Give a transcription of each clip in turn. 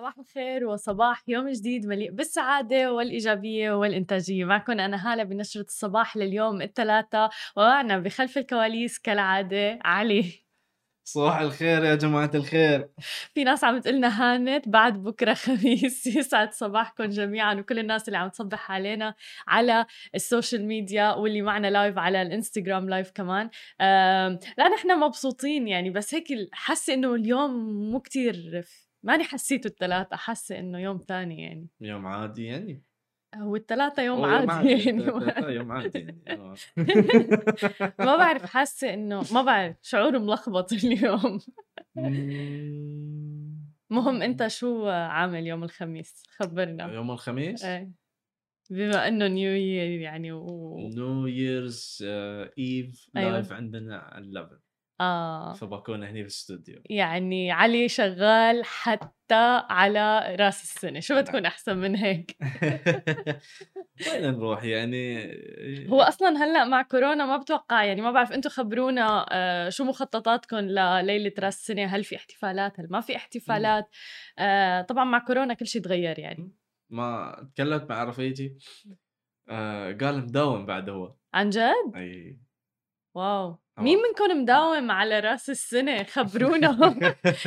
صباح الخير وصباح يوم جديد مليء بالسعادة والإيجابية والإنتاجية. معكم أنا هالة بنشرة الصباح لليوم الثلاثاء ومعنا بخلف الكواليس كالعادة علي. صباح الخير يا جماعة الخير. في ناس عم تقلنا هانت بعد بكرة خميس. يسعد صباحكم جميعا وكل الناس اللي عم تصبح علينا على ال social media واللي معنا live على الإنستغرام live كمان. لا نحن مبسوطين يعني بس هيك حاسة إنه اليوم مو كتير ماني حسيته الثلاثة حاسة إنه يوم ثاني يعني. يوم عادي يعني. هو الثلاثة يوم عادي يعني يوم عادي يعني آه. ما بعرف حاسة إنه ما بعرف شعور ملخبط اليوم. مهم أنت شو عامل يوم الخميس؟ خبرنا. يوم الخميس؟ إيه. بما إنه نيو يير يعني و... نيو ييرز Eve live عندنا على 11 آه. فبكون هني في الاستوديو. يعني علي شغال حتى على رأس السنة. شو بتكون أحسن من هيك؟ وين نروح؟ يعني هو أصلا هلأ مع كورونا ما بتوقع يعني ما بعرف أنتم خبرونا آه، شو مخططاتكم لليلة رأس السنة؟ هل في احتفالات؟ هل ما في احتفالات؟ آه، طبعا مع كورونا كل شيء تغير يعني. ما تكلمت مع رفيجي آه، قال مداوم بعد هو. عن جد؟ أي. واو. مين منكم مداوم على رأس السنة؟ خبرونا.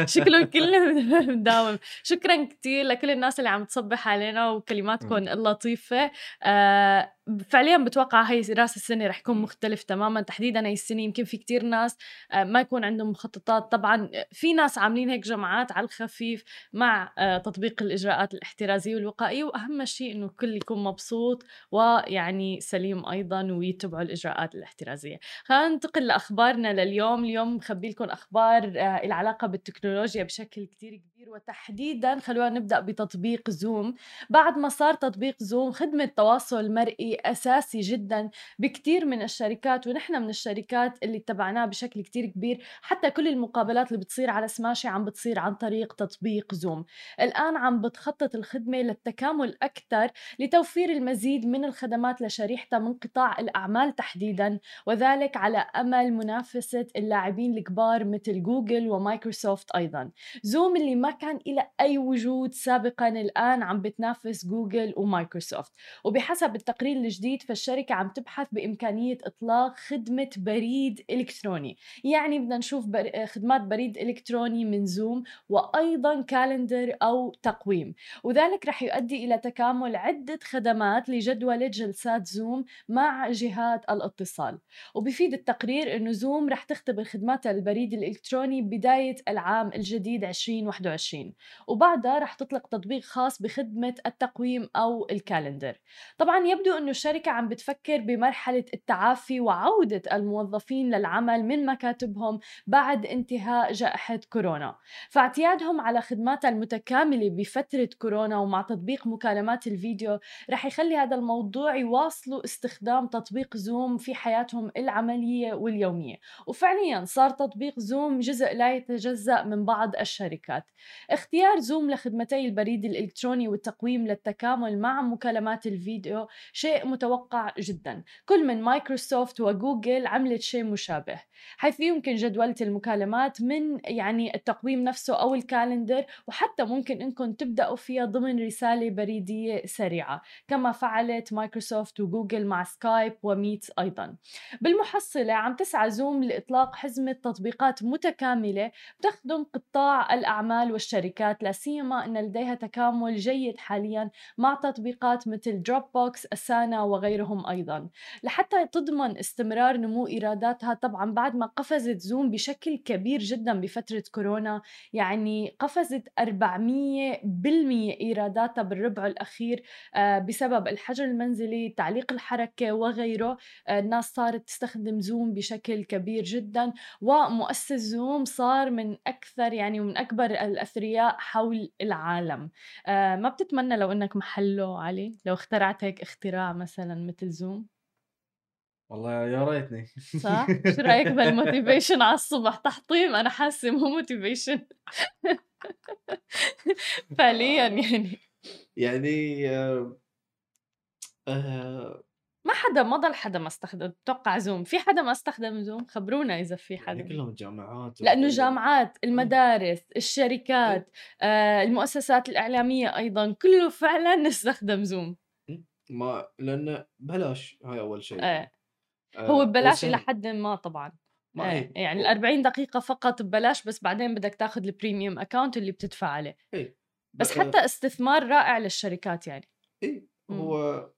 شكلهم كلهم مداوم. شكرا كتير لكل الناس اللي عم تصبح علينا وكلماتكم اللطيفة. آه فعليا بتوقع هي رأس السنة رح يكون مختلف تماما. تحديدا هي السنة يمكن في كتير ناس آه، ما يكون عندهم مخططات. طبعا آه، في ناس عاملين هيك جماعات على الخفيف مع آه، تطبيق الإجراءات الاحترازية والوقائية. وأهم شيء إنه الكل يكون مبسوط ويعني سليم أيضا ويتبعوا الإجراءات الاحترازية. خلينا ننتقل لأخبارنا لليوم. اليوم مخبي لكم أخبار العلاقه بالتكنولوجيا بشكل كتير كبير. وتحديدا خلونا نبدأ بتطبيق زوم. بعد ما صار تطبيق زوم خدمة تواصل مرئي أساسي جدا بكثير من الشركات ونحن من الشركات اللي اتبعناه بشكل كتير كبير. حتى كل المقابلات اللي بتصير على سماشي عم بتصير عن طريق تطبيق زوم الآن عم بتخطط الخدمة للتكامل أكثر لتوفير المزيد من الخدمات لشريحتها من قطاع الأعمال تحديدا وذلك على أمل منافسة اللاعبين الكبار مثل جوجل ومايكروسوفت أيضا. زوم اللي ما كان إلى أي وجود سابقا الآن عم بتنافس جوجل ومايكروسوفت. وبحسب التقرير الجديد فالشركة عم تبحث بإمكانية إطلاق خدمة بريد إلكتروني. يعني بدنا نشوف بر... خدمات بريد إلكتروني من زوم وأيضا calendar أو تقويم. وذلك رح يؤدي إلى تكامل عدة خدمات لجدولة جلسات زوم مع جهات الاتصال. وبفيد التقرير أنه زوم رح تختبر خدمات البريد الإلكتروني بداية العام الجديد 2021 وبعدها رح تطلق تطبيق خاص بخدمة التقويم أو ال calendar. طبعا يبدو أنه الشركة عم بتفكر بمرحلة التعافي وعودة الموظفين للعمل من مكاتبهم بعد انتهاء جائحة كورونا. فاعتيادهم على خدماتها المتكاملة بفترة كورونا ومع تطبيق مكالمات الفيديو رح يخلي هذا الموضوع يواصلوا استخدام تطبيق زوم في حياتهم العملية واليومية. وفعليا صار تطبيق زوم جزء لا يتجزأ من بعض الشركات. اختيار زوم لخدمتي البريد الإلكتروني والتقويم للتكامل مع مكالمات الفيديو شيء متوقع جدا. كل من مايكروسوفت وجوجل عملت شيء مشابه. حيث يمكن جدولة المكالمات من يعني التقويم نفسه أو ال calendar وحتى ممكن إنكم تبدأوا فيها ضمن رسالة بريدية سريعة كما فعلت مايكروسوفت وجوجل مع سكايب وميت أيضا. بالمحصلة عم تسعى زوم لإطلاق حزمة تطبيقات متكاملة تخدم قطاع الأعمال والشركات لا سيما أن لديها تكامل جيد حاليا مع تطبيقات مثل دروب بوكس أسانا وغيرهم أيضا. لحتى تضمن استمرار نمو إيراداتها طبعا بعد ما قفزت زوم بشكل كبير جدا بفترة كورونا يعني قفزت 400% إيراداتها بالربع الأخير آه، بسبب الحجر المنزلي تعليق الحركة وغيره. آه، الناس صارت تستخدم زوم بشكل كبير جدا ومؤسس زوم صار من أكثر يعني ومن أكبر الأثرياء حول العالم. آه، ما بتتمنى لو أنك محله علي؟ لو اخترعت هيك اختراع مثلا مثل زوم والله يا ريتني. صح؟ شو رأيك بال motivation على الصبح؟ تحطيم أنا حاسة مو motivation فعليا يعني. يعني آه، آه، ما حدا ما ضل حدا ما استخدم بتوقع زوم في حدا ما استخدم زوم خبرونا إذا في يعني حدا. كلهم الجامعات لأنه الجامعات المدارس الشركات آه المؤسسات الإعلامية أيضا كله فعلا نستخدم زوم ما لأنه بلاش هاي أول شيء. آه. آه، هو ببلاش إلى. حد ما طبعا ما آه. إيه. يعني ال 40 دقيقة فقط ببلاش بس بعدين بدك تاخذ ال premium account اللي بتدفع عليه إيه. بس حتى استثمار رائع للشركات يعني اي مم. هو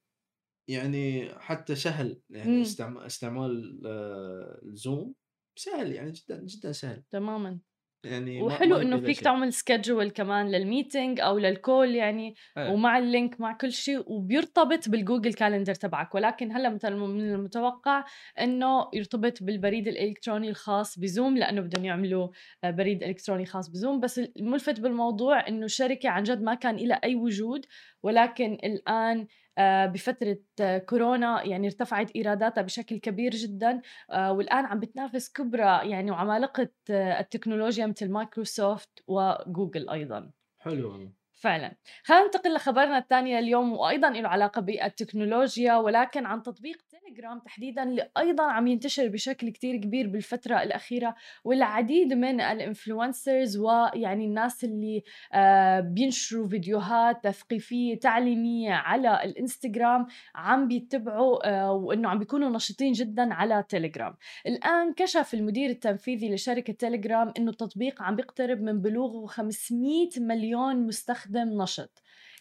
يعني حتى سهل. يعني استعمال استعمال آه، الزوم سهل يعني جدا جدا سهل تماما يعني وحلو إنه فيك شيء. تعمل schedule كمان لل meeting أو لل call يعني إيه. ومع ال link مع كل شيء وبيرتبط بال Google Calendar تبعك ولكن هلأ مثلا من المتوقع إنه يرتبط بالبريد الإلكتروني الخاص بزوم لأنه بدهم يعملوا آه، بريد إلكتروني خاص بزوم بس الملفت بالموضوع إنه الشركة عن جد ما كان لها أي وجود ولكن الآن بفترة آه، كورونا يعني ارتفعت إيراداتها بشكل كبير جدا. آه، والآن عم بتنافس كبرى يعني وعمالقة التكنولوجيا مثل مايكروسوفت وجوجل أيضا. حلو والله. فعلا. خلينا ننتقل لخبرنا الثاني اليوم وأيضا له علاقة بالتكنولوجيا ولكن عن تطبيق تيليجرام تحديدا اللي أيضا عم ينتشر بشكل كتير كبير بالفترة الأخيرة والعديد من ال influencers ويعني الناس اللي آه، بينشروا فيديوهات تثقيفية تعليمية على الإنستغرام عم بيتبعوا آه، وإنه عم بيكونوا نشيطين جدا على تيليجرام الآن كشف المدير التنفيذي لشركة تيليجرام أنه التطبيق عم بيقترب من بلوغه 500 مليون مستخدم نشط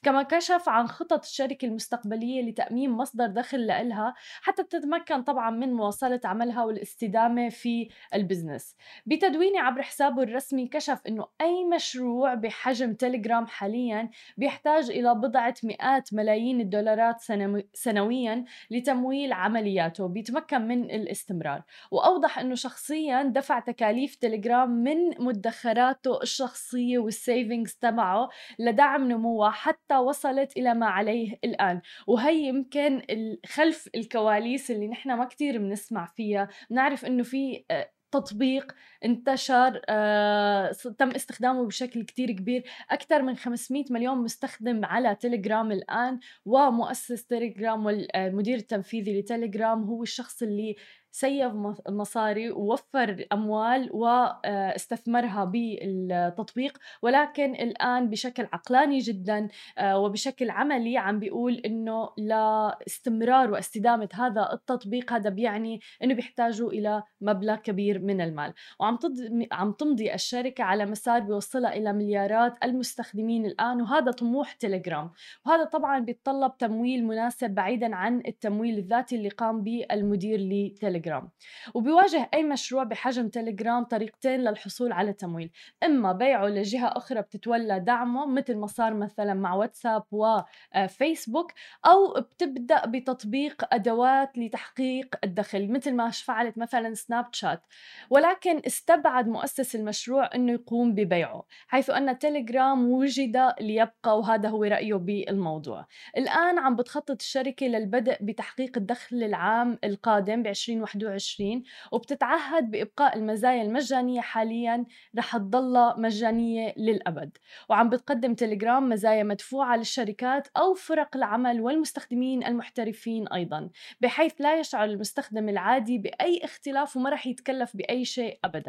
كما كشف عن خطط الشركة المستقبلية لتأمين مصدر دخل لإلها حتى تتمكن طبعا من مواصلة عملها والاستدامة في ال business. بتدوينه عبر حسابه الرسمي كشف أنه أي مشروع بحجم تيليجرام حاليا بيحتاج إلى بضعة مئات ملايين الدولارات سنو- سنويا لتمويل عملياته بيتمكن من الاستمرار. وأوضح أنه شخصيا دفع تكاليف تليجرام من مدخراته الشخصية وال savings تبعه لدعم نموها حتى وصلت إلى ما عليه الآن. وهي يمكن خلف الكواليس اللي نحن ما كتير بنسمع فيها. نعرف أنه في آه، تطبيق انتشر آه، تم استخدامه بشكل كتير كبير. أكثر من 500 مليون مستخدم على تليجرام الآن ومؤسس تليجرام والمدير التنفيذي لتليجرام هو الشخص اللي سيف مص- مصاري ووفر أموال واستثمرها بالتطبيق. ولكن الآن بشكل عقلاني جدا آه، وبشكل عملي عم بيقول إنه لاستمرار واستدامة هذا التطبيق هذا بيعني إنه بيحتاجوا إلى مبلغ كبير من المال. وعم تض... عم تمضي الشركة على مسار بيوصلها إلى مليارات المستخدمين الآن وهذا طموح تليجرام. وهذا طبعا بيتطلب تمويل مناسب بعيدا عن التمويل الذاتي اللي قام به المدير لتليجرام. وبيواجه أي مشروع بحجم تليجرام طريقتين للحصول على تمويل إما بيعه لجهة أخرى بتتولى دعمه مثل ما صار مثلا مع واتساب وفيسبوك أو بتبدأ بتطبيق أدوات لتحقيق الدخل مثل ما فعلت مثلا سناب شات. ولكن استبعد مؤسس المشروع أنه يقوم ببيعه حيث أن تليجرام وجد ليبقى وهذا هو رأيه بالموضوع. الآن عم بتخطط الشركة للبدء بتحقيق الدخل العام القادم ب 2021 وبتتعهد بإبقاء المزايا المجانية حاليا رح تضلها مجانية للأبد. وعم بتقدم تليجرام مزايا مدفوعة للشركات أو فرق العمل والمستخدمين المحترفين أيضا بحيث لا يشعر المستخدم العادي بأي اختلاف وما رح يتكلف بأي شيء أبدا.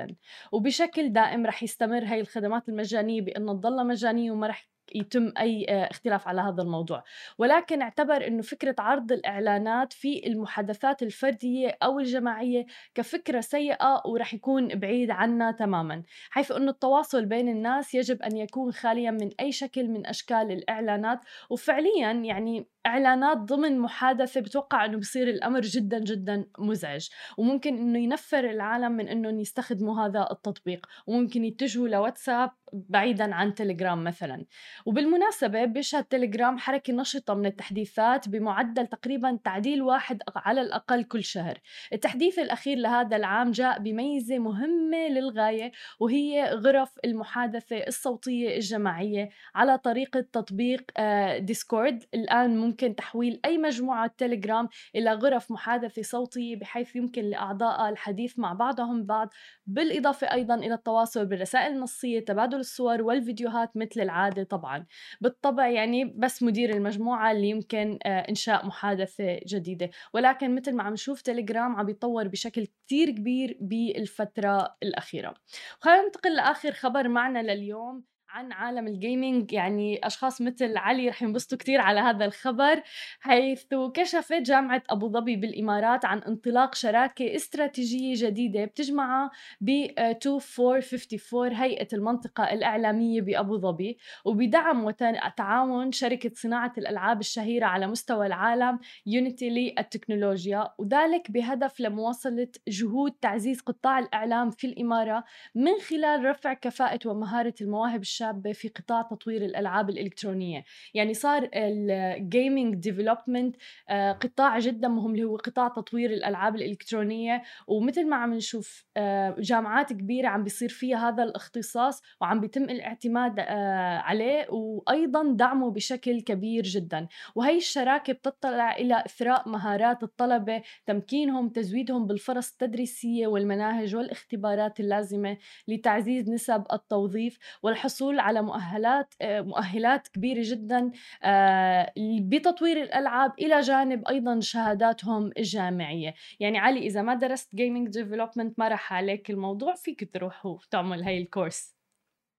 وبشكل دائم رح يستمر هاي الخدمات المجانية بأنها تضلها مجانية وما رح يتم أي آه، اختلاف على هذا الموضوع. ولكن اعتبر إنه فكرة عرض الإعلانات في المحادثات الفردية أو الجماعية كفكرة سيئة ورح يكون بعيد عنا تماما. حيث إنه التواصل بين الناس يجب أن يكون خاليا من أي شكل من أشكال الإعلانات. وفعليا يعني إعلانات ضمن محادثة بتوقع إنه بصير الأمر جدا جدا مزعج. وممكن إنه ينفر العالم من إنهم يستخدموا هذا التطبيق. وممكن يتجهوا لواتساب بعيدا عن تليجرام مثلا. وبالمناسبة بيشهد تليجرام حركة نشطة من التحديثات بمعدل تقريبا تعديل واحد على الأقل كل شهر. التحديث الأخير لهذا العام جاء بميزة مهمة للغاية وهي غرف المحادثة الصوتية الجماعية على طريقة تطبيق آه، ديسكورد. الآن ممكن يمكن تحويل أي مجموعة تليجرام إلى غرف محادثة صوتية بحيث يمكن لأعضائها الحديث مع بعضهم بعض بالإضافة أيضا إلى التواصل بالرسائل النصية تبادل الصور والفيديوهات مثل العادة طبعا. بالطبع يعني بس مدير المجموعة اللي يمكن آه، إنشاء محادثة جديدة. ولكن مثل ما عم نشوف تليجرام عم بيتطور بشكل كتير كبير بالفترة الأخيرة. خلينا ننتقل لآخر خبر معنا لليوم. عن عالم الجيمنج يعني أشخاص مثل علي رح ينبسطوا كتير على هذا الخبر حيث كشفت جامعة أبو ظبي بالإمارات عن انطلاق شراكة استراتيجية جديدة بتجمعها ب 2454 هيئة المنطقة الإعلامية بأبو ظبي وبدعم وتعاون شركة صناعة الألعاب الشهيرة على مستوى العالم يونيتي للتكنولوجيا وذلك بهدف لمواصلة جهود تعزيز قطاع الإعلام في الإمارة من خلال رفع كفاءة ومهارة المواهب الشابة في قطاع تطوير الألعاب الإلكترونية. يعني صار ال gaming development آه، قطاع جدا مهم اللي هو قطاع تطوير الألعاب الإلكترونية. ومثل ما عم نشوف آه، جامعات كبيرة عم بيصير فيها هذا الاختصاص وعم بيتم الاعتماد آه، عليه وأيضا دعمه بشكل كبير جدا. وهي الشراكة بتطلع إلى إثراء مهارات الطلبة تمكينهم تزويدهم بالفرص التدريسية والمناهج والاختبارات اللازمة لتعزيز نسب التوظيف. والحصول الحصول على مؤهلات آه، مؤهلات كبيرة جدا آه، بتطوير الألعاب إلى جانب أيضا شهاداتهم الجامعية. يعني علي إذا ما درست gaming development ما راح عليك الموضوع فيك تروح وتعمل هاي ال course.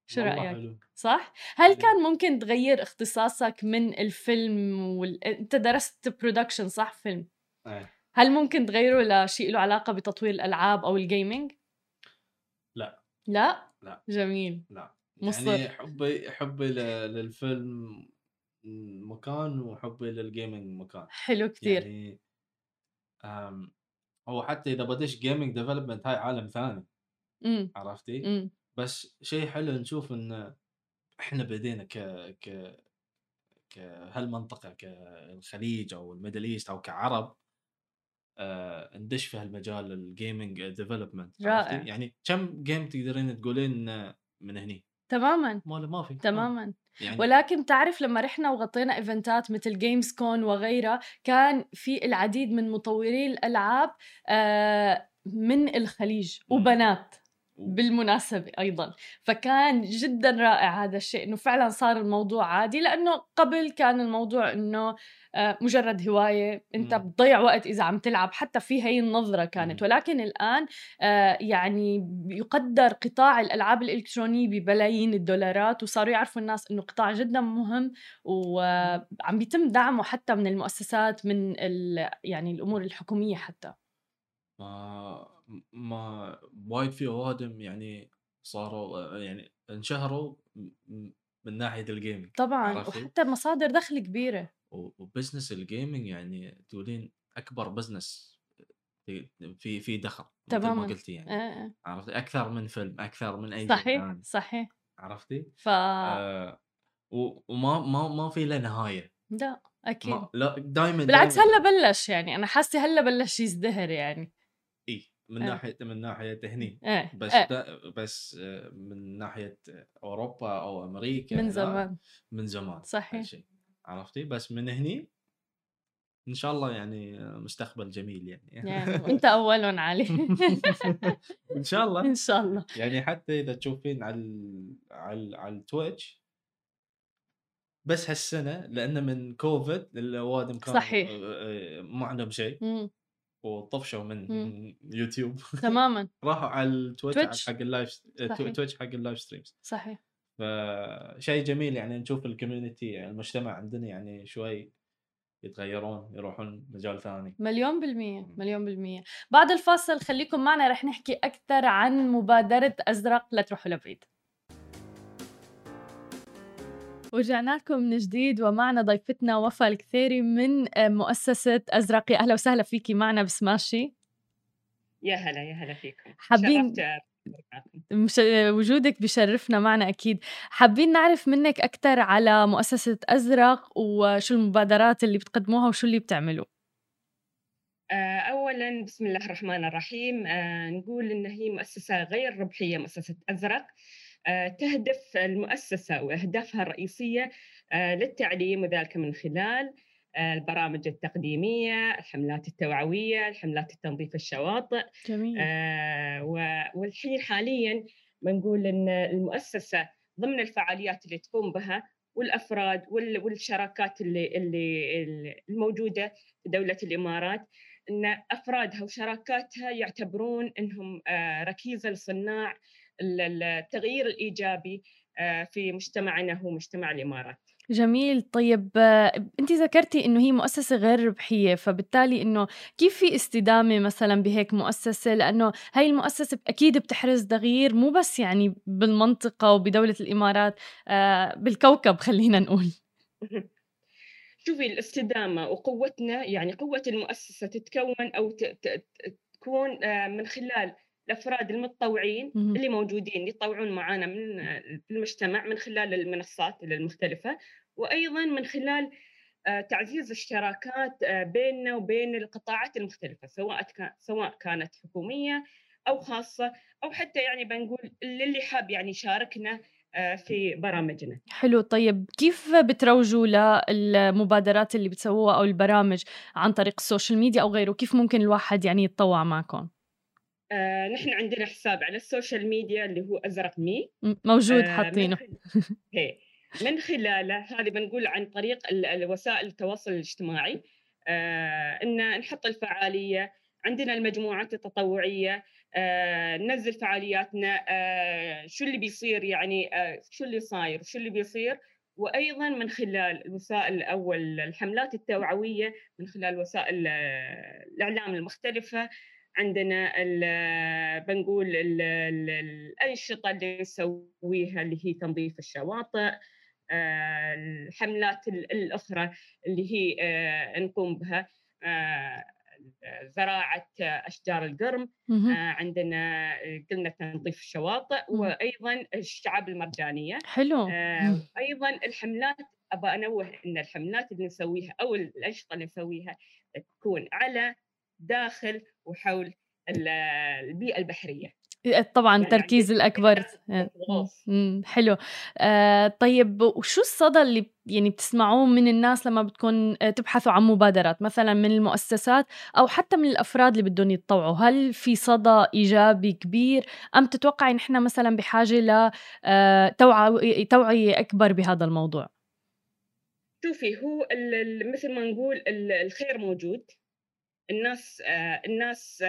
شو رأيك؟ حلو. صح؟ هل كان ممكن تغير اختصاصك من الفيلم وال... أنت درست production صح فيلم؟ أيه. هل ممكن تغيره لشيء له علاقة بتطوير الألعاب أو ال gaming لا. لا؟ لا. جميل. لا. مصر. يعني حبي حبي للفيلم مكان وحبي لل gaming مكان. حلو كثير يعني هو حتى إذا بدش gaming development هاي عالم ثاني. إمم عرفتي؟ إمم. بس شيء حلو نشوف إن إحنا بدينا ك ك كهالمنطقه كالخليج أو ال Middle East أو كعرب آه ندش في هالمجال ال gaming development رائع. يعني كم game تقدرين تقولين من هني؟ تماما مال ما في. تماما. يعني ولكن تعرف لما رحنا وغطينا event ات مثل Games Con وغيرها كان في العديد من مطوري الألعاب آه، من الخليج وبنات. بالمناسبة أيضا. فكان جدا رائع هذا الشيء أنه فعلا صار الموضوع عادي لأنه قبل كان الموضوع أنه آه، مجرد هواية أنت بتضيع وقت إذا عم تلعب حتى في هي النظرة كانت. ولكن الآن آه، يعني يقدر قطاع الألعاب الإلكترونية ببلايين الدولارات وصاروا يعرفوا الناس أنه قطاع جدا مهم وعم بيتم دعمه حتى من المؤسسات من يعني الأمور الحكومية حتى. ما ما وايد في اوادم يعني صاروا يعني انشهروا من ناحية ال gaming طبعا؟ وحتى مصادر دخل كبيرة و business ال gaming يعني تقولين أكبر business في في دخل تماما ما قلتي يعني آه. آه. عرفتي أكثر من فيلم أكثر من أي صحيح يعني. صحيح عرفتي؟ ف آه وما ما ما في له نهاية لا أكيد ما لا دائما بالعكس هلا بلش يعني أنا حاسة هلا بلش يزدهر يعني من آه. ناحية من ناحية هني آه. بس آه. بس آه، من ناحية أوروبا أو أمريكا من زمان. من زمان صحيح. عرفتي؟ بس من هني إن شاء الله يعني مستقبل جميل يعني, يعني أنت اولهم علي. إن شاء الله. إن شاء الله. يعني حتى إذا تشوفين على على على ال Twitch بس هالسنة لأنه من كوفيد الأوادم كان صحيح. ما عندهم شيء. وطفشوا من مم. يوتيوب. تماما. راحوا على ال Twitch حق ال live Twitch حق ال live streams. صحيح. فشيء جميل يعني نشوف ال community يعني المجتمع عندنا يعني شوي يتغيرون يروحون مجال ثاني. مليون بالمية مليون بالمية. بعد الفاصل خليكم معنا رح نحكي أكثر عن مبادرة أزرق لا تروحوا لبعيد. ورجعنا لكم من جديد ومعنا ضيفتنا وفاء الكثيري من آه، مؤسسة أزرق أهلا وسهلا فيكي معنا بسماشي. يا هلا يا هلا فيكم. حابين مش... وجودك بشرفنا معنا أكيد. حابين نعرف منك أكثر على مؤسسة أزرق وشو المبادرات اللي بتقدموها وشو اللي بتعملوا. آه، أولا بسم الله الرحمن الرحيم. آه، نقول إن هي مؤسسة غير ربحية مؤسسة أزرق. آه، تهدف المؤسسة وأهدافها الرئيسية آه، للتعليم وذلك من خلال البرامج التقديمية الحملات التوعوية الحملات التنظيف الشواطئ جميل. والحين حاليا بنقول أن المؤسسة ضمن الفعاليات اللي تقوم بها والأفراد والشراكات اللي اللي الموجودة في دولة الإمارات إن أفرادها وشراكاتها يعتبرون إنهم آه، ركيزة لصناع التغيير الإيجابي آه، في مجتمعنا هو مجتمع الإمارات. جميل. طيب آه، انت ذكرتي إنه هي مؤسسة غير ربحية فبالتالي إنه كيف في استدامة مثلا بهيك مؤسسة؟ لأنه هاي المؤسسة أكيد بتحرز تغيير مو بس يعني بالمنطقة وبدولة الإمارات بالكوكب خلينا نقول. شوفي الاستدامة وقوتنا يعني قوة المؤسسة تتكون أو تكون آه، من خلال الأفراد المتطوعين اللي موجودين يتطوعون معنا من المجتمع من خلال المنصات المختلفة وأيضا من خلال آه، تعزيز الشراكات آه، بيننا وبين القطاعات المختلفة سواء سواء كانت حكومية أو خاصة أو حتى يعني بنقول للي حاب يعني يشاركنا آه، في برامجنا. حلو. طيب كيف بتروجوا للمبادرات اللي بتسووها أو البرامج عن طريق ال social media أو غيره؟ كيف ممكن الواحد يعني يتطوع معكم؟ آه، نحن عندنا حساب على ال social media اللي هو أزرق مي. موجود آه، حاطينه. من, من خلاله هذه بنقول عن طريق وسائل التواصل الاجتماعي. آه، إن نحط الفعالية. عندنا المجموعات التطوعية. آه، ننزل فعالياتنا. آه، شو اللي بيصير يعني؟ آه، شو اللي صاير؟ شو اللي بيصير؟ وأيضا من خلال الوسائل أو الحملات التوعوية من خلال وسائل الإعلام المختلفة عندنا بنقول الأنشطة اللي نسويها اللي هي تنظيف الشواطئ الحملات الأخرى اللي هي نقوم بها زراعة أشجار القرم آه، عندنا آه، قلنا تنظيف الشواطئ وأيضا الشعاب المرجانية حلو. آه، أيضا الحملات ابى أنوه إن الحملات اللي نسويها أو الأنشطة اللي نسويها تكون على داخل وحول البيئة البحرية. إيه، طبعا التركيز يعني الأكبر. إيه، حلو. آه طيب وشو الصدى اللي يعني بتسمعوه من الناس لما بتكون آه، تبحثوا عن مبادرات مثلا من المؤسسات أو حتى من الأفراد اللي بدهم يتطوعوا؟ هل في صدى إيجابي كبير؟ أم تتوقعي نحن مثلا بحاجة ل آه، توعية أكبر بهذا الموضوع؟ شوفي هو مثل ما نقول الخير موجود. الناس آه، الناس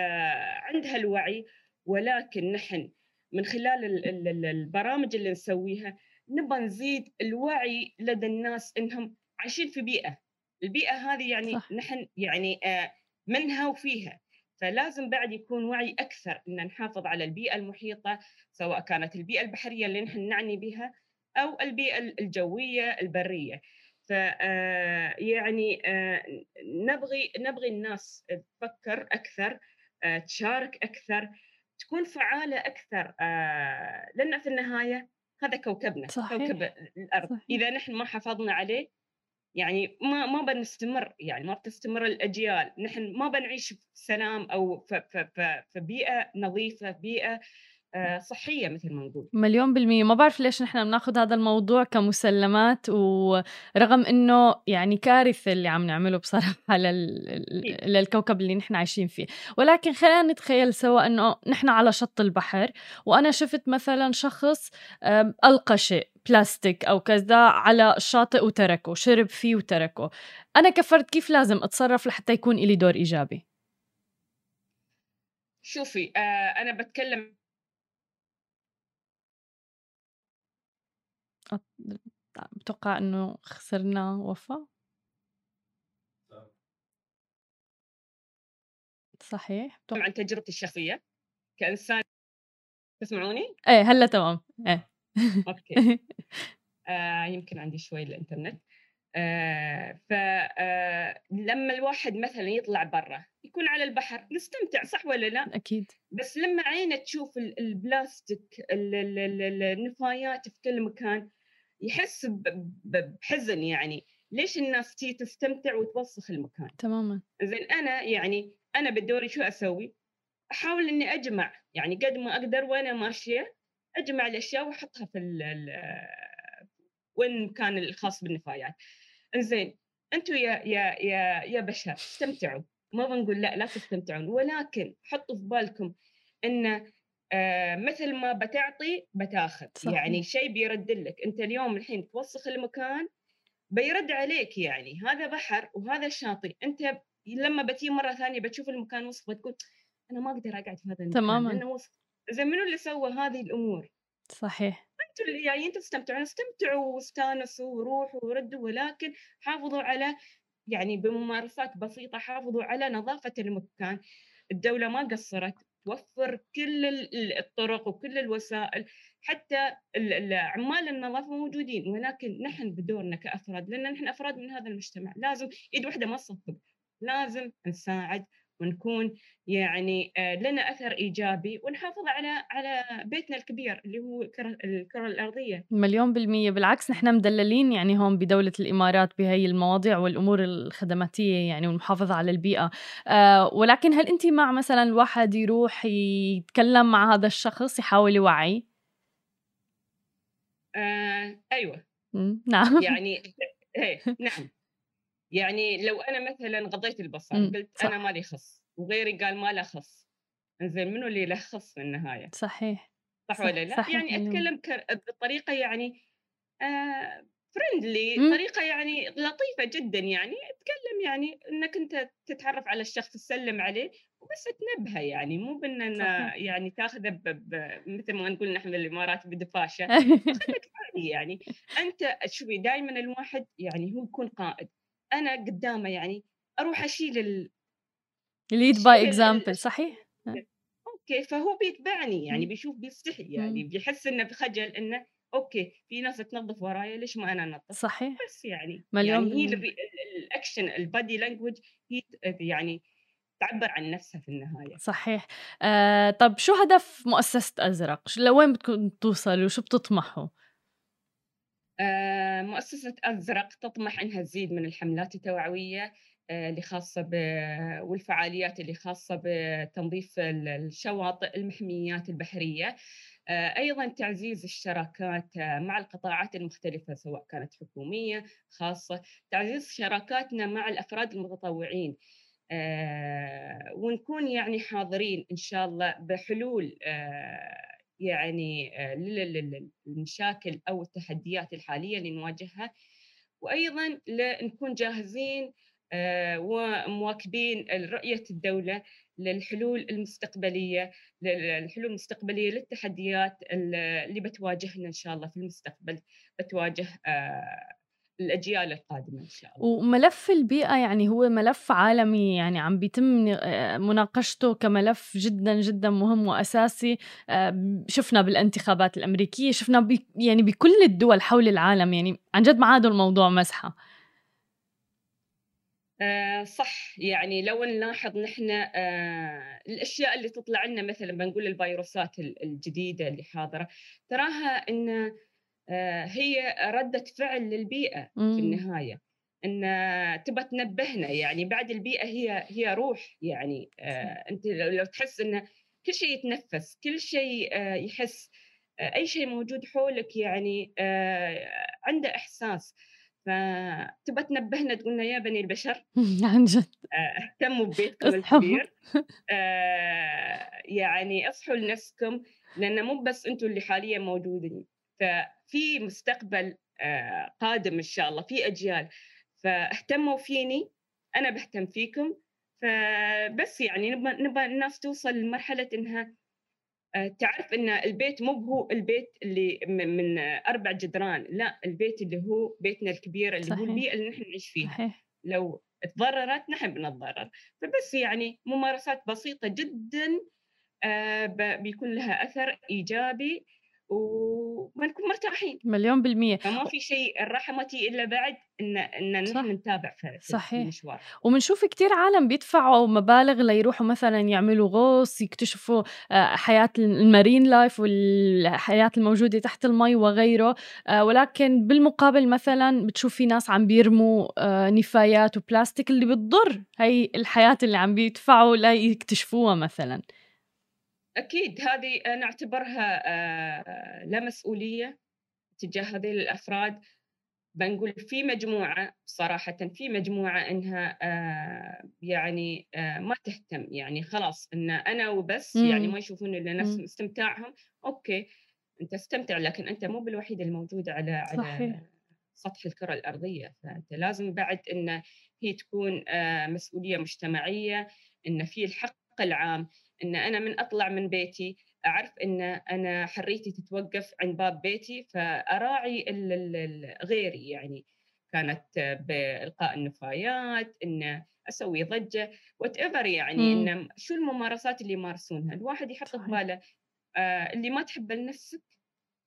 عندها الوعي ولكن نحن من خلال البرامج اللي نسويها نبغى نزيد الوعي لدى الناس إنهم عايشين في بيئة. البيئة هذه يعني صح. نحن يعني آه، منها وفيها. فلازم بعد يكون وعي أكثر إن نحافظ على البيئة المحيطة سواء كانت البيئة البحرية اللي نحن نعني بها أو البيئة الجوية البرية. ف آه، يعني آه، نبغي نبغي الناس تفكر أكثر تشارك أكثر تكون فعالة أكثر آه لأن في النهاية هذا كوكبنا صحيح. كوكب الأرض صحيح. إذا نحن ما حافظنا عليه يعني ما ما بنستمر يعني ما بتستمر الأجيال نحن ما بنعيش في سلام أو في, في, في, في بيئة نظيفة بيئة آه، صحية مثل ما نقول. مليون بالمية. ما بعرف ليش نحن بناخذ هذا الموضوع كمسلمات ورغم إنه يعني كارثة اللي عم نعمله بصراحة لل... للكوكب اللي نحن عايشين فيه. ولكن خلينا نتخيل سوا إنه نحن على شط البحر وأنا شفت مثلا شخص ألقى شيء بلاستيك أو كذا على الشاطئ وتركه شرب فيه وتركه. أنا كفرد كيف لازم أتصرف لحتى يكون لي دور إيجابي؟ شوفي آه أنا بتكلم بتوقع إنه خسرنا وفاء؟ صحيح عن تجربتي الشخصية كإنسان تسمعوني؟ إيه هلأ تمام إيه أوكي آه يمكن عندي شوي الإنترنت آه فلما آه الواحد مثلا يطلع برا يكون على البحر يستمتع صح ولا لا؟ أكيد بس لما عينه تشوف البلاستيك النفايات في كل مكان يحس بحزن يعني. ليش الناس تي تستمتع وتوسخ المكان؟ تماما. زين أنا يعني أنا بدوري شو أسوي؟ أحاول إني أجمع يعني قد ما أقدر وأنا ماشية أجمع الأشياء وأحطها في ال وين كان الخاص بالنفايات. زين أنتم يا يا يا يا بشر استمتعوا. ما بنقول لا لا تستمتعون. ولكن حطوا في بالكم إن آه مثل ما بتعطي بتاخذ. صحيح. يعني شيء بيرد لك. أنت اليوم الحين توسخ المكان بيرد عليك يعني. هذا بحر وهذا شاطئ. أنت لما بتي مرة ثانية بتشوف المكان وسخ بتقول أنا ما أقدر أقعد في هذا المكان تماما. وسخ. زين منو اللي سوى هذه الأمور؟ صحيح. أنتم اللي جايين تستمتعون. استمتعوا واستانسوا وروحوا وردوا. ولكن حافظوا على يعني بممارسات بسيطة حافظوا على نظافة المكان. الدولة ما قصرت. توفر كل الطرق وكل الوسائل حتى عمال النظافة موجودين ولكن نحن بدورنا كأفراد لأن نحن أفراد من هذا المجتمع لازم إيد واحدة ما تصفق لازم نساعد ونكون يعني آه، لنا أثر إيجابي ونحافظ على على بيتنا الكبير اللي هو الكرة الأرضية. مليون بالمية. بالعكس نحن مدللين يعني هون بدولة الإمارات بهي المواضيع والأمور الخدماتية يعني والمحافظة على البيئة. آه ولكن هل انت مع مثلا الواحد يروح يتكلم مع هذا الشخص يحاول يوعي؟ آه أيوه. نعم. يعني إيه نعم. يعني لو أنا مثلا غضيت البصر إمم، قلت صح. أنا مالي خص وغيري قال ما له خص. إنزين منو اللي له خص في النهاية؟ صحيح. صح, صح ولا لا؟ صح يعني أتكلم بطريقة يعني آه فريندلي إمم. طريقة يعني لطيفة جدا يعني أتكلم يعني إنك أنت تتعرف على الشخص تسلم عليه وبس تنبهه يعني. مو بأن يعني تاخذه مثل ما نقول نحن الامارات بدفاشه خليك يعني. أنت شوفي دائما الواحد يعني هو يكون قائد. أنا قدامه يعني أروح أشيل ال lead by example صحيح؟ أوكي فهو بيتبعني يعني بيشوف بيستحي يعني بيحس إنه بخجل إنه أوكي في ناس تنظف ورايا ليش ما أنا أنظف؟ صحيح. بس يعني مليون يعني هي ال action ال body language هي يعني تعبر عن نفسها في النهاية. صحيح. آه طب شو هدف مؤسسة أزرق؟ لوين بدكم توصلوا وشو بتطمحوا آه، مؤسسة أزرق تطمح أنها تزيد من الحملات التوعوية آه، اللي خاصة ب... والفعاليات اللي خاصة بتنظيف الشواطئ المحميات البحرية. آه، أيضا تعزيز الشراكات مع القطاعات المختلفة سواء كانت حكومية خاصة. تعزيز شراكاتنا مع الأفراد المتطوعين. ونكون يعني حاضرين إن شاء الله بحلول يعني آه، للمشاكل أو التحديات الحالية اللي نواجهها. وأيضا نكون جاهزين آه، ومواكبين رؤية الدولة للحلول المستقبلية للحلول المستقبلية للتحديات اللي بتواجهنا إن شاء الله في المستقبل بتواجه آه، الأجيال القادمة إن شاء الله. وملف البيئة يعني هو ملف عالمي يعني عم بيتم آه، مناقشته كملف جدا جدا مهم وأساسي. آه، شفنا بالانتخابات الأمريكية شفنا بي يعني بكل الدول حول العالم يعني عن جد ما عادوا الموضوع مزحه آه صح. يعني لو نلاحظ نحن آه الأشياء اللي تطلع لنا مثلا بنقول الفيروسات الجديدة اللي حاضرة تراها إن هي ردة فعل للبيئة في النهاية. إن تبى تنبهنا يعني بعد البيئة هي هي روح يعني آه، أنت لو تحس إن كل شيء يتنفس كل شيء آه، يحس أي شيء موجود حولك يعني عنده إحساس. فتبى تنبهنا تقولنا يا بني البشر عن جد. اهتموا ببيتكم الكبير. يعني اصحوا لنفسكم لأن مو بس أنتم اللي حاليا موجودين. ففي مستقبل آه، قادم إن شاء الله في أجيال. فاهتموا فيني أنا بهتم فيكم. فبس يعني نبغى نبغى الناس توصل لمرحلة إنها آه، تعرف إن البيت مو هو البيت اللي من أربع جدران. لا البيت اللي هو بيتنا الكبير اللي صحيح. هو البيئة اللي نحن نعيش فيها. صحيح. لو تضررت نحن بنتضرر. فبس يعني ممارسات بسيطة جدا آه، بيكون لها أثر إيجابي. ونكون مرتاحين. مليون بالمية. فما في شيء الراحة ما تي إلا بعد إن إن نحن نتابع في, صحيح. المشوار. وبنشوف كتير عالم بيدفعوا مبالغ ليروحوا مثلا يعملوا غوص يكتشفوا آه، حياة ال marine life والحياة الموجودة تحت المي وغيره. آه، ولكن بالمقابل مثلا بتشوف في ناس عم بيرموا آه، نفايات وبلاستيك اللي بتضر هي الحياة اللي عم بيدفعوا ليكتشفوها مثلا. أكيد هذه نعتبرها لا مسؤولية تجاه هذه الأفراد بنقول في مجموعة صراحة في مجموعة إنها آه يعني آه ما تهتم يعني خلاص إن أنا وبس يعني. ما يشوفون إلا نفس. استمتاعهم أوكي أنت استمتع لكن أنت مو بالوحيد الموجود على صحيح. على سطح الكرة الأرضية فأنت لازم بعد إن هي تكون آه مسؤولية مجتمعية إن في الحق العام إن أنا من أطلع من بيتي أعرف إن أنا حريتي تتوقف عند باب بيتي فأراعي غيري يعني كانت بإلقاء النفايات إن أسوي ضجة whatever يعني مم. ان شو الممارسات اللي يمارسونها الواحد يحط في. باله آه اللي ما تحبه لنفسك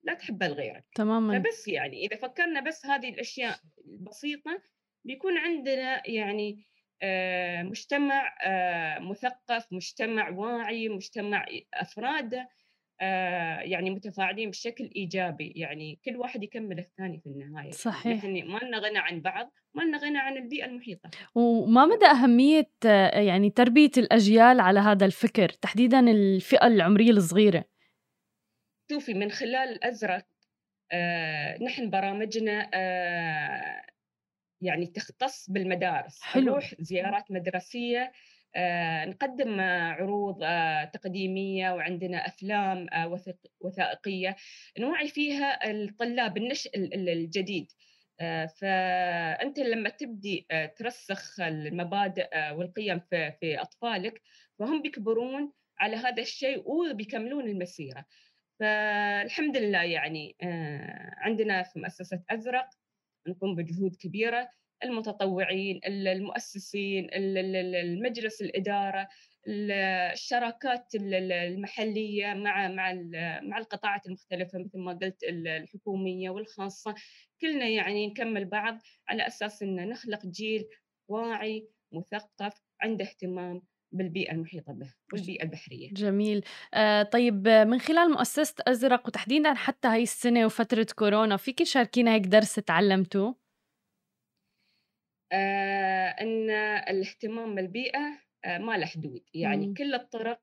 لا تحبه لغيرك تماما فبس يعني إذا فكرنا بس هذه الأشياء البسيطة بيكون عندنا يعني مجتمع آه، مثقف مجتمع واعي مجتمع أفراده آه، يعني متفاعلين بشكل إيجابي. يعني كل واحد يكمل الثاني في النهاية. صحيح. يعني ما لنا غنى عن بعض ما لنا غنى عن البيئة المحيطة. وما مدى أهمية آه، يعني تربية الأجيال على هذا الفكر؟ تحديدا الفئة العمرية الصغيرة. شوفي من خلال الأزرق آه، نحن برامجنا آه، يعني تختص بالمدارس حلو. نروح زيارات مدرسية آه، نقدم عروض آه، تقديمية وعندنا أفلام آه، وثائقية نوعي فيها الطلاب النشء ال- ال- الجديد فأنت لما تبدي ترسخ المبادئ والقيم في في أطفالك فهم بيكبرون على هذا الشيء وبيكملون المسيرة فالحمد لله يعني عندنا في مؤسسة أزرق نقوم بجهود كبيرة المتطوعين المؤسسين المجلس الإدارة الشراكات المحلية مع مع مع القطاعات المختلفة مثل ما قلت الحكومية والخاصة. كلنا يعني نكمل بعض على أساس إن نخلق جيل واعي مثقف عنده اهتمام. بالبيئة المحيطة به والبيئه البحريه. جميل آه طيب من خلال مؤسسة أزرق وتحديدا حتى هاي السنة وفترة كورونا فيك تشاركينا هيك درس تعلمتوه؟ آه إن الاهتمام بالبيئة آه ما له حدود يعني مم. كل الطرق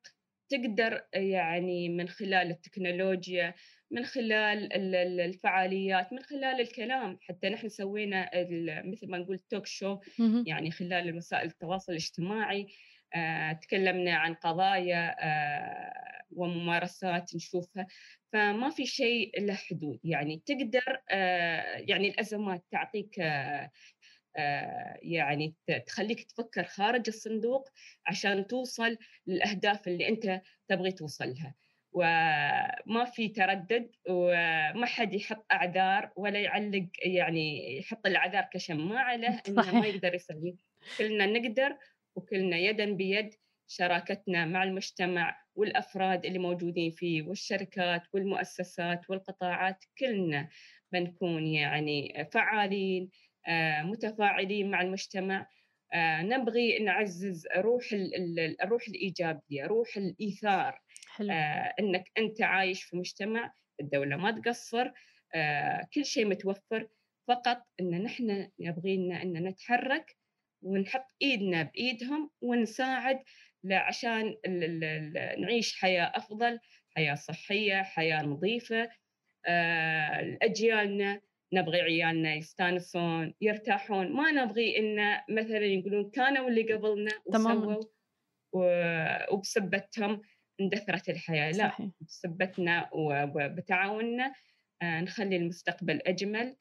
تقدر يعني من خلال التكنولوجيا من خلال ال- ال- الفعاليات من خلال الكلام حتى نحن سوينا مثل ما نقول توك شو. يعني خلال وسائل التواصل الاجتماعي آه، تكلمنا عن قضايا آه، وممارسات نشوفها. فما في شيء له حدود. يعني تقدر آه، يعني الأزمات تعطيك آه، آه، يعني تخليك تفكر خارج الصندوق عشان توصل للأهداف اللي أنت تبغي توصل لها وما في تردد وما حد يحط أعذار ولا يعلق يعني يحط الأعذار كشماعة له إنه ما. يقدر يسوي كلنا نقدر وكلنا يدا بيد شراكتنا مع المجتمع والأفراد اللي موجودين فيه والشركات والمؤسسات والقطاعات كلنا بنكون يعني فعالين آه، متفاعلين مع المجتمع. آه، نبغي نعزز روح ال- ال- الروح الإيجابية روح الإيثار. حلو. آه، إنك أنت عايش في مجتمع الدولة ما تقصر كل شيء متوفر. فقط إن نحن يبغينا إن نتحرك ونحط إيدنا بإيدهم ونساعد عشان نعيش حياة أفضل حياة صحية حياة نظيفة. آه، اجيالنا نبغي عيالنا يستانسون يرتاحون. ما نبغي ان مثلا يقولون كانوا اللي قبلنا. وسووا وبسبتهم اندثرت الحياة. لا بسبتنا وبتعاوننا آه، نخلي المستقبل أجمل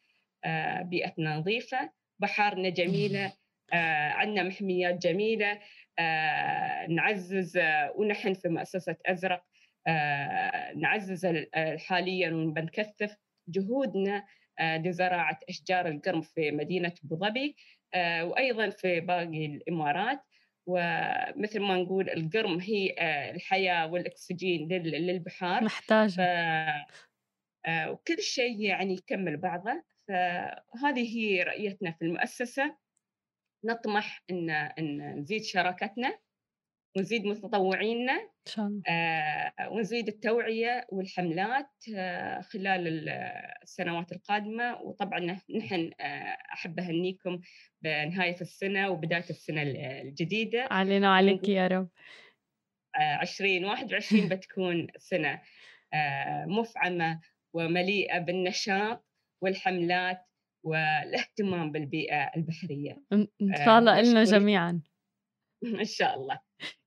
آه، بيئتنا نظيفة بحارنا جميلة آه، عندنا محميات جميلة آه، نعزز آه، ونحن في مؤسسة أزرق آه، نعزز ال- آه، حاليا وبنكثف جهودنا آه، لزراعة أشجار القرم في مدينة أبو ظبي آه، وأيضا في باقي الإمارات. ومثل ما نقول القرم هي آه، الحياة والأكسجين لل- للبحار. محتاجة. آه، وكل شيء يعني يكمل بعضه. فهذه هي رؤيتنا في المؤسسة. نطمح إن إن نزيد شراكتنا ونزيد متطوعينا إن شاء الله. آه، ونزيد التوعية والحملات آه، خلال ال- السنوات القادمة. وطبعا نحن آه، أحب أهنيكم بنهاية السنة وبداية السنة الجديدة. علينا وعليك يا رب. 2021 بتكون سنة آه، مفعمة ومليئة بالنشاط والحملات والاهتمام بالبيئة البحرية. إن شاء الله إلنا جميعا. إن شاء الله.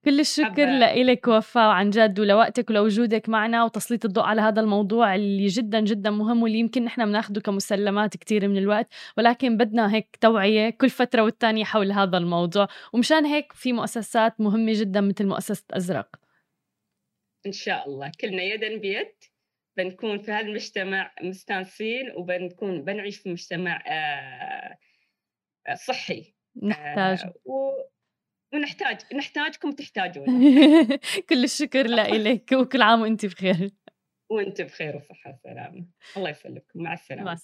كل الشكر لك وفاء عن جد ولوقتك ولوجودك معنا وتسليط الضوء على هذا الموضوع اللي جدا جدا مهم واللي يمكن نحن بناخده كمسلمات كثير من الوقت. ولكن بدنا هيك توعية كل فترة والتانية حول هذا الموضوع. ومشان هيك في مؤسسات مهمة جدا مثل مؤسسة أزرق. إن شاء الله. كلنا يدا بيد. بنكون في هذا المجتمع مستانسين وبنكون بنعيش في مجتمع آه، صحي. نحتاج. آه، و... ونحتاج نحتاجكم تحتاجون كل الشكر لك وكل عام وانت بخير. وانت بخير وصحة وسلامة. الله يسلمكم. مع السلامة.